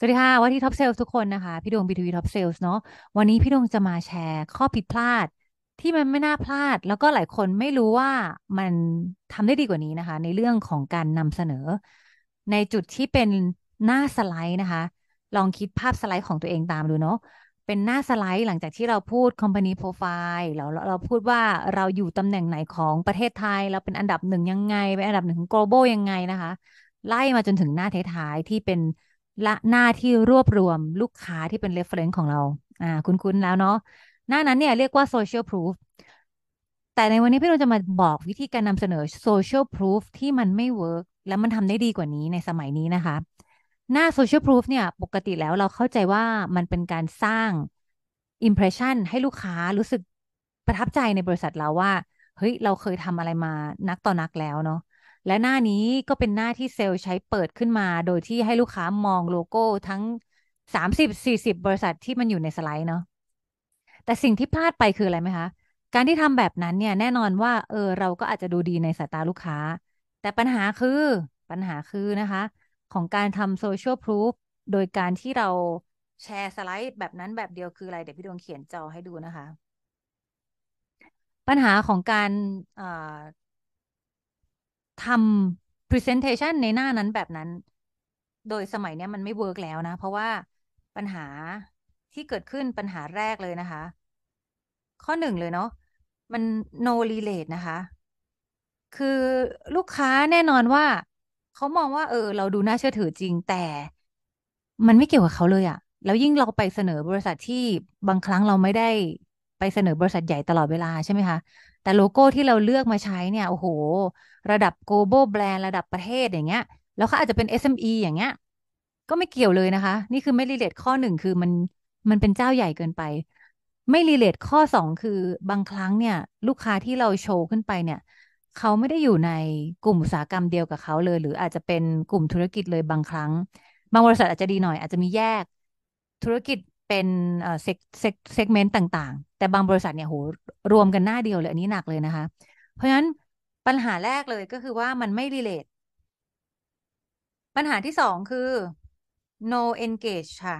สวัสดีค่ะว่าที่ top sales ทุกคนนะคะ พี่ดวง B2B Top Sales เนาะวันนี้พี่ดวงจะมาแชร์ข้อผิดพลาดที่มันไม่น่าพลาด แล้วก็หลายคนไม่รู้ว่ามันทำได้ดีกว่านี้นะคะ ในเรื่องของการนำเสนอ ในจุดที่เป็นหน้าสไลด์นะคะ ลองคิดภาพสไลด์ของตัวเองตามดูเนาะเป็นหน้าสไลด์หลังจากที่เราพูด Company Profile แล้วเราเราพูดว่าเราอยู่ตำแหน่งไหนของประเทศไทย เราเป็นอันดับหนึ่งยังไงเป็นอันดับหนึ่งของ global ยังไงนะคะ ไล่มาจนถึงหน้าท้ายๆที่เป็น และหน้าที่รวบรวมลูกค้าที่เป็น reference ของเรา อ่า คุ้นๆแล้วเนาะหน้านั้นเนี่ยเรียกว่า social proof แต่ในวันนี้พี่เราจะมาบอกวิธีการนำเสนอ social proof ที่มันไม่เวิร์กและมันทำได้ดีกว่านี้ในสมัยนี้นะคะ หน้า social proof เนี่ย ปกติแล้วเราเข้าใจว่ามันเป็นการสร้าง impression ให้ลูกค้ารู้สึกประทับใจในบริษัทเราว่า เฮ้ย เราเคยทำอะไรมานักต่อนักแล้วเนาะ และหน้านี้ก็เป็นหน้าที่เซลล์ใช้เปิดขึ้นมา โดยที่ให้ลูกค้ามองโลโก้ทั้งสามสิบสี่สิบบริษัทที่มันอยู่ในสไลด์เนาะแต่สิ่งที่พลาดไปคืออะไรไหมคะ การที่ทำแบบนั้นเนี่ยแน่นอนว่า เออ เราก็อาจจะดูดีในสายตาลูกค้า แต่ปัญหาคือปัญหาคือนะคะ ของการทำโซเชียลพรูฟโดยการที่เราแชร์สไลด์แบบนั้นแบบเดียวคืออะไร เดี๋ยวพี่ดวงเขียนจอให้ดูนะคะ ปัญหาของการ ทำ presentation ในหน้านั้นแบบนั้น โดยสมัยนี้มันไม่เวิร์กแล้วนะ เพราะว่าปัญหาที่เกิดขึ้นปัญหาแรกเลยนะคะ ข้อหนึ่งเลยเนาะมัน no relate นะคะ คือลูกค้าแน่นอนว่า เขามองว่า เออ เราดูน่าเชื่อถือจริงแต่ มันไม่เกี่ยวกับเขาเลยอะแล้วยิ่งเราไปเสนอบริษัทที่บางครั้งเราไม่ได้ ไปเสนอบริษัทใหญ่ตลอดเวลาใช่ไหมคะ แต่โลโก้ที่เราเลือกมาใช้เนี่ยโอ้โห ระดับ global brand ระดับประเทศอย่างเงี้ย แล้วเขาอาจจะเป็น SME อย่างเงี้ย ก็ไม่เกี่ยวเลยนะคะ นี่คือไม่รีเลทข้อหนึ่งคือมันมันเป็นเจ้าใหญ่เกินไป ไม่รีเลทข้อสองคือบางครั้งเนี่ย ลูกค้าที่เราโชว์ขึ้นไปเนี่ย เขาไม่ได้อยู่ในกลุ่มอุตสาหกรรมเดียวกับเขาเลย หรืออาจจะเป็นกลุ่มธุรกิจเลยบางครั้ง บางบริษัทอาจจะดีหน่อยอาจจะมีแยกธุรกิจ เป็นเอ่อ seg seg segment ต่างๆ แต่บางบริษัทเนี่ยโหรวมกันหน้าเดียวเลย อันนี้หนักเลยนะคะ เพราะฉะนั้นปัญหาแรกเลยก็คือว่ามันไม่ relate ปัญหาที่สองคือ no engage ค่ะ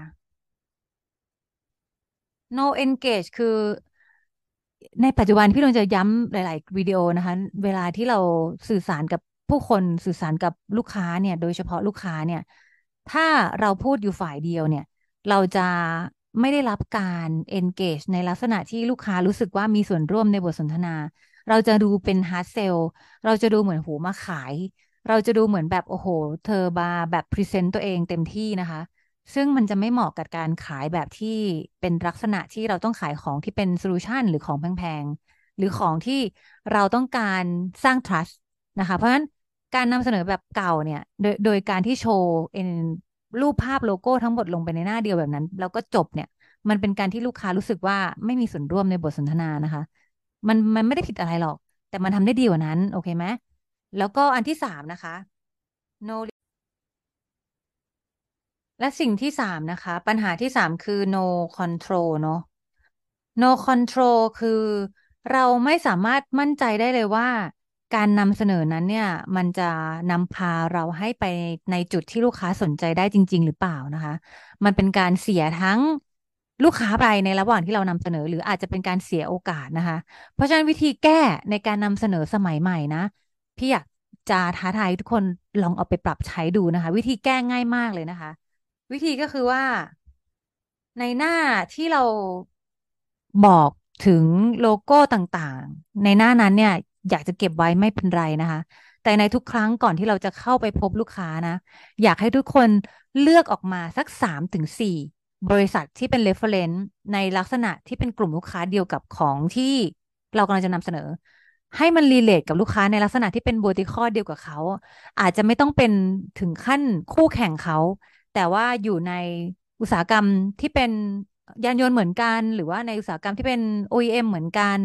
no engage คือในปัจจุบันพี่ดวงจะย้ำหลาย ๆ วิดีโอนะคะ เวลาที่เราสื่อสารกับผู้คนสื่อสารกับลูกค้าเนี่ย โดยเฉพาะลูกค้าเนี่ย ถ้าเราพูดอยู่ฝ่ายเดียวเนี่ย เราจะ ไม่ได้รับการ engage ในลักษณะที่ลูกค้ารู้สึกว่ามีส่วนร่วมในบทสนทนา เราจะดูเป็น hard sell เราจะดูเหมือนหูมาขาย เราจะดูเหมือนแบบโอ้โห เธอบาแบบ present ตัวเองเต็มที่นะคะ ซึ่งมันจะไม่เหมาะกับการขายแบบที่เป็นลักษณะที่เราต้องขายของที่เป็น solution หรือของแพงๆ หรือของที่เราต้องการสร้าง trust นะคะ เพราะฉะนั้นการนำเสนอแบบเก่าเนี่ย โดยโดยการที่โชว์ รูปภาพโลโก้ทั้งหมดลงไปในหน้าเดียวแบบนั้น แล้วก็จบเนี่ย มันเป็นการที่ลูกค้ารู้สึกว่าไม่มีส่วนร่วมในบทสนทนานะคะ มันมันไม่ได้ผิดอะไรหรอก แต่มันทำได้ดีกว่านั้น โอเคไหมแล้วก็อันที่สามนะคะ no และสิ่งที่สามนะคะ ปัญหาที่สามคือ no control เนาะ no control คือเราไม่สามารถมั่นใจได้เลยว่า การนำเสนอนั้นเนี่ย มันจะนำพาเราให้ไปในจุดที่ลูกค้าสนใจได้จริง ๆ หรือเปล่านะคะ มันเป็นการเสียทั้งลูกค้าไปในระหว่างที่เรานำเสนอ หรืออาจจะเป็นการเสียโอกาสนะคะ เพราะฉะนั้นวิธีแก้ในการนำเสนอสมัยใหม่นะพี่อยากจะท้าทายทุกคนลองเอาไปปรับใช้ดูนะคะ วิธีแก้ง่ายมากเลยนะคะ วิธีก็คือว่า ในหน้าที่เราบอกถึงโลโก้ต่างๆ ในหน้านั้นเนี่ย อยากจะเก็บไว้ไม่เป็นไรนะคะ แต่ในทุกครั้งก่อนที่เราจะเข้าไปพบลูกค้านะ อยากให้ทุกคนเลือกออกมาสักสามถึงสี่บริษัทที่เป็น reference ในลักษณะที่เป็นกลุ่มลูกค้าเดียวกับของที่เรากำลังจะนำเสนอ ให้มันรีเลทกับลูกค้าในลักษณะที่เป็น vertical เดียวกับเขา อาจจะไม่ต้องเป็นถึงขั้นคู่แข่งเขา แต่ว่าอยู่ในอุตสาหกรรมที่เป็นยานยนต์เหมือนกัน หรือว่าในอุตสาหกรรมที่เป็น OEM เหมือนกัน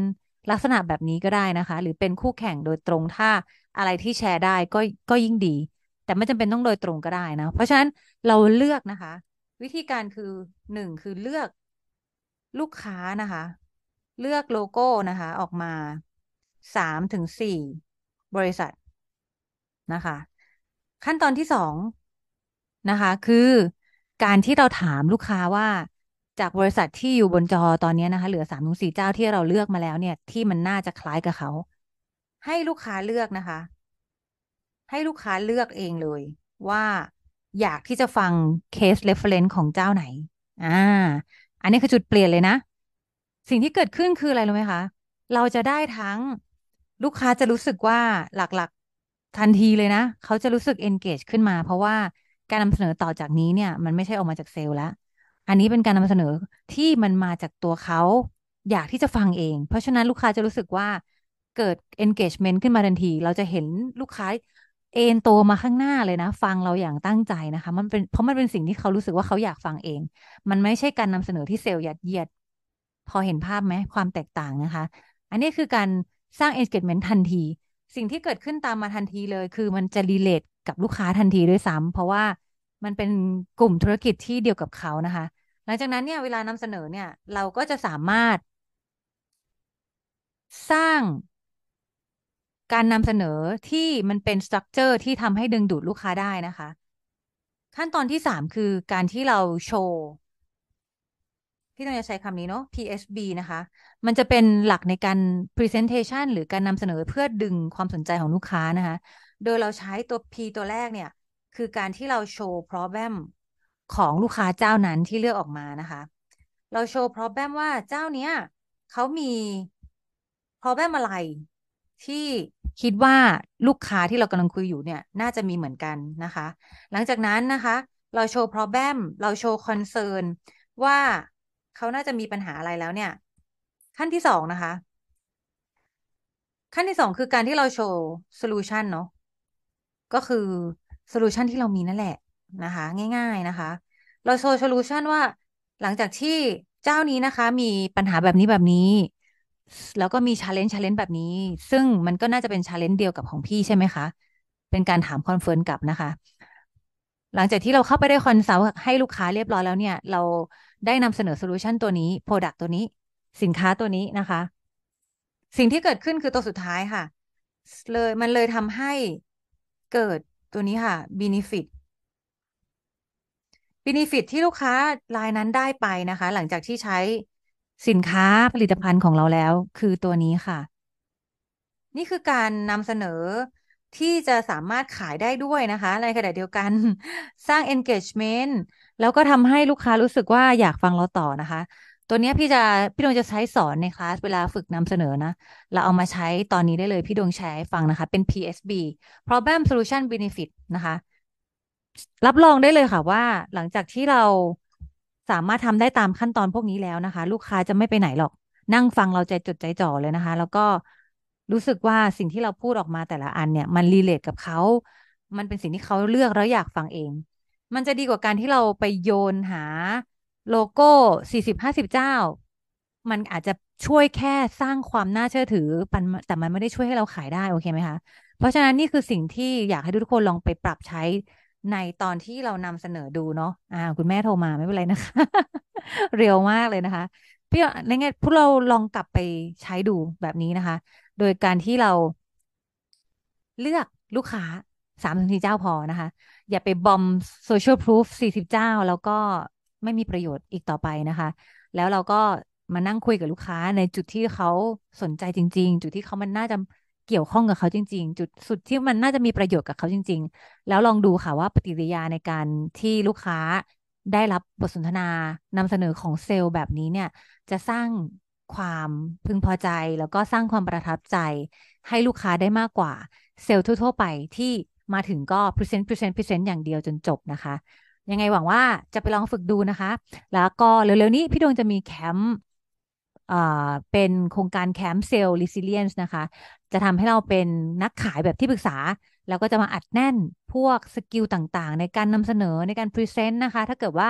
ลักษณะแบบนี้ก็ได้นะคะ หรือเป็นคู่แข่งโดยตรงถ้าอะไรที่แชร์ได้ก็ก็ยิ่งดี แต่ไม่จำเป็นต้องโดยตรงก็ได้นะ เพราะฉะนั้นเราเลือกนะคะ วิธีการคือหนึ่งคือเลือกลูกค้านะคะ เลือกโลโก้นะคะ ออกมาสามถึงสี่บริษัทนะคะ ขั้นตอนที่สองนะคะ คือการที่เราถามลูกค้าว่า จากบริษัทที่อยู่บนจอตอนนี้นะคะ เหลือสามถึงสี่เจ้าที่เราเลือกมาแล้วเนี่ย ที่มันน่าจะคล้ายกับเขา ให้ลูกค้าเลือกนะคะ ให้ลูกค้าเลือกเองเลย ว่าอยากที่จะฟัง case reference ของเจ้าไหน อ่า อันนี้คือจุดเปลี่ยนเลยนะ สิ่งที่เกิดขึ้นคืออะไรรู้ไหมคะ เราจะได้ทั้งลูกค้าจะรู้สึกว่าหลักๆทันทีเลยนะ เขาจะรู้สึก engage ขึ้นมา เพราะว่าการนำเสนอต่อจากนี้เนี่ย มันไม่ใช่ออกมาจากเซลล์แล้ว อันนี้เป็นการนำเสนอที่มันมาจากตัวเขาอยากที่จะฟังเอง เพราะฉะนั้นลูกค้าจะรู้สึกว่าเกิด engagement ขึ้นมาทันที เราจะเห็นลูกค้าเอนโตมาข้างหน้าเลยนะ ฟังเราอย่างตั้งใจนะคะ มันเป็นเพราะมันเป็นสิ่งที่เขารู้สึกว่าเขาอยากฟังเอง มันไม่ใช่การนำเสนอที่เซลล์ยัดเยียด พอเห็นภาพไหมความแตกต่างนะคะ อันนี้คือการสร้าง engagement ทันที สิ่งที่เกิดขึ้นตามมาทันทีเลย คือมันจะรีเลทกับลูกค้าทันทีด้วยซ้ำเพราะว่ามันเป็นกลุ่มธุรกิจที่เดียวกับเขานะคะ หลังจากนั้นเนี่ยเวลานำเสนอเนี่ย เราก็จะสามารถ สร้างการนำเสนอที่มันเป็นสตรัคเจอร์ที่ทำให้ดึงดูดลูกค้าได้นะคะ ขั้นตอนที่สามคือการที่เราโชว์พี่ต้องจะใช้คำนี้เนาะ PSB นะคะ มันจะเป็นหลักในการ presentation หรือการนำเสนอเพื่อดึงความสนใจของลูกค้านะคะ โดยเราใช้ตัว P ตัวแรกเนี่ย คือการที่เราโชว์ problem ของลูกค้าเจ้านั้นที่เลือกออกมานะคะ เราโชว์ problem ว่าเจ้าเนี้ยเขามี problem อะไรที่คิดว่าลูกค้าที่เรากำลังคุยอยู่เนี่ย น่าจะมีเหมือนกันนะคะ หลังจากนั้นนะคะ เราโชว์ problem เราโชว์ concern ว่าเขาน่าจะมีปัญหาอะไรแล้วเนี่ย ขั้นที่สองนะคะ ขั้นที่สองคือการที่เราโชว์ solution เนาะก็คือ solution ที่เรามีนั่นแหละ นะคะ ง่ายๆนะคะ เราโชว์ solution ว่า หลังจากที่เจ้านี้นะคะ มีปัญหาแบบนี้แบบนี้ แล้วก็มี challenge challenge แบบนี้ ซึ่งมันก็น่าจะเป็น challenge เดียวกับของพี่ใช่ไหมคะ เป็นการถาม confirm กลับนะคะ หลังจากที่เราเข้าไปได้ consult ให้ลูกค้าเรียบร้อยแล้วเนี่ย เราได้นำเสนอ solution ตัวนี้ Product ตัวนี้ สินค้าตัวนี้นะคะ สิ่งที่เกิดขึ้นคือตัวสุดท้ายค่ะ เลยมันเลยทำให้เกิดตัวนี้ค่ะ Benefit Benefit ที่ลูกค้ารายนั้นได้ไปนะคะ หลังจากที่ใช้สินค้าผลิตภัณฑ์ของเราแล้ว คือตัวนี้ค่ะ นี่คือการนำเสนอที่จะสามารถขายได้ด้วยนะคะในขณะเดียวกันสร้าง engagement แล้วก็ทำให้ลูกค้ารู้สึกว่าอยากฟังเราต่อนะคะ ตัวนี้พี่จะพี่ดวงจะใช้สอนในคลาสเวลาฝึกนำเสนอนะ เราเอามาใช้ตอนนี้ได้เลยพี่ดวงแชร์ให้ฟังนะคะ เป็น PSB Problem Solution Benefit นะคะ รับรองได้เลยค่ะว่า หลังจากที่เราสามารถทำได้ตามขั้นตอนพวกนี้แล้วนะคะ ลูกค้าจะไม่ไปไหนหรอก นั่งฟังเราใจจดใจจ่อเลยนะคะ แล้วก็รู้สึกว่าสิ่งที่เราพูดออกมาแต่ละอันเนี่ย มันรีเลทกับเขา มันเป็นสิ่งที่เขาเลือกแล้วอยากฟังเอง มันจะดีกว่าการที่เราไปโยนหาโลโก้สี่สิบห้าสิบเจ้า มันอาจจะช่วยแค่สร้างความน่าเชื่อถือแต่มันไม่ได้ช่วยให้เราขายได้โอเคไหมคะ เพราะฉะนั้นนี่คือสิ่งที่อยากให้ทุกคนลองไปปรับใช้ ในตอนที่เรานำเสนอดูเนาะอ่า คุณแม่โทรมาไม่เป็นไรนะคะ เร็วมากเลยนะคะพี่ในไงพวกเราลองกลับไปใช้ดูแบบนี้นะคะ โดยการที่เราเลือกลูกค้าสามถึงสี่เจ้าพอนะคะ อย่าไปบอมโซเชียลพรูฟสี่สิบเจ้า แล้วก็ไม่มีประโยชน์อีกต่อไปนะคะ แล้วเราก็มานั่งคุยกับลูกค้าในจุดที่เขาสนใจจริง ๆ จุดที่เขามันน่าจะ เกี่ยวข้องกับเขาจริง ๆ จุดสุดที่มันน่าจะมีประโยชน์กับเขาจริง ๆ แล้วลองดูค่ะว่าปฏิกิริยาในการที่ลูกค้าได้รับบทสนทนานำเสนอของเซลล์แบบนี้เนี่ย จะสร้างความพึงพอใจ แล้วก็สร้างความประทับใจให้ลูกค้าได้มากกว่าเซลล์ทั่ว ๆ ไปที่มาถึงก็ present present present อย่างเดียวจนจบนะคะ ยังไงหวังว่าจะไปลองฝึกดูนะคะ แล้วก็เร็วๆนี้พี่ดวงจะมีแคมป์ เป็นโครงการแคมป์ Sales Resilience นะคะ จะทำให้เราเป็นนักขายแบบที่ปรึกษา แล้วก็จะมาอัดแน่นพวก skill ต่างๆ ในการนำเสนอในการ present นะคะ ถ้าเกิดว่า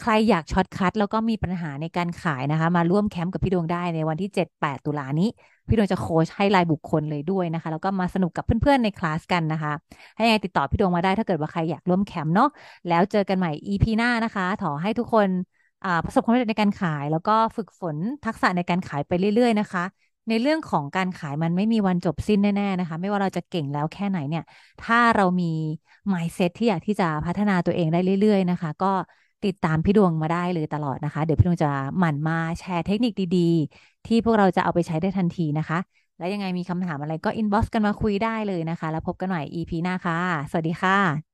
ใครอยาก shortcut แล้วก็มีปัญหาในการขายนะคะ มาร่วมแคมป์กับพี่ดวงได้ในวันที่ 7-8 ตุลานี้ พี่ดวงจะโค้ชให้รายบุคคลเลยด้วยนะคะ แล้วก็มาสนุกกับเพื่อนๆในคลาสกันนะคะ ให้ไงติดต่อพี่ดวงมาได้ถ้าเกิดว่าใครอยากร่วมแคมป์เนาะแล้วเจอกันใหม่ EP หน้านะคะขอให้ทุกคน ประสบความสำเร็จในการขาย แล้วก็ฝึกฝนทักษะในการขายไปเรื่อย ๆ นะคะ ในเรื่องของการขายมันไม่มีวันจบสิ้นแน่ ๆ นะคะ ไม่ว่าเราจะเก่งแล้วแค่ไหนเนี่ย ถ้าเรามี mindset ที่อยากที่จะพัฒนาตัวเองได้เรื่อย ๆ นะคะ ก็ติดตามพี่ดวงมาได้เลยตลอดนะคะ เดี๋ยวพี่ดวงจะหมั่นมาแชร์เทคนิคดีๆ ที่พวกเราจะเอาไปใช้ได้ทันทีนะคะ แล้วยังไงมีคำถามอะไรก็ inbox กันมาคุยได้เลยนะคะ แล้วพบกันใหม่ EP หน้าค่ะ สวัสดีค่ะ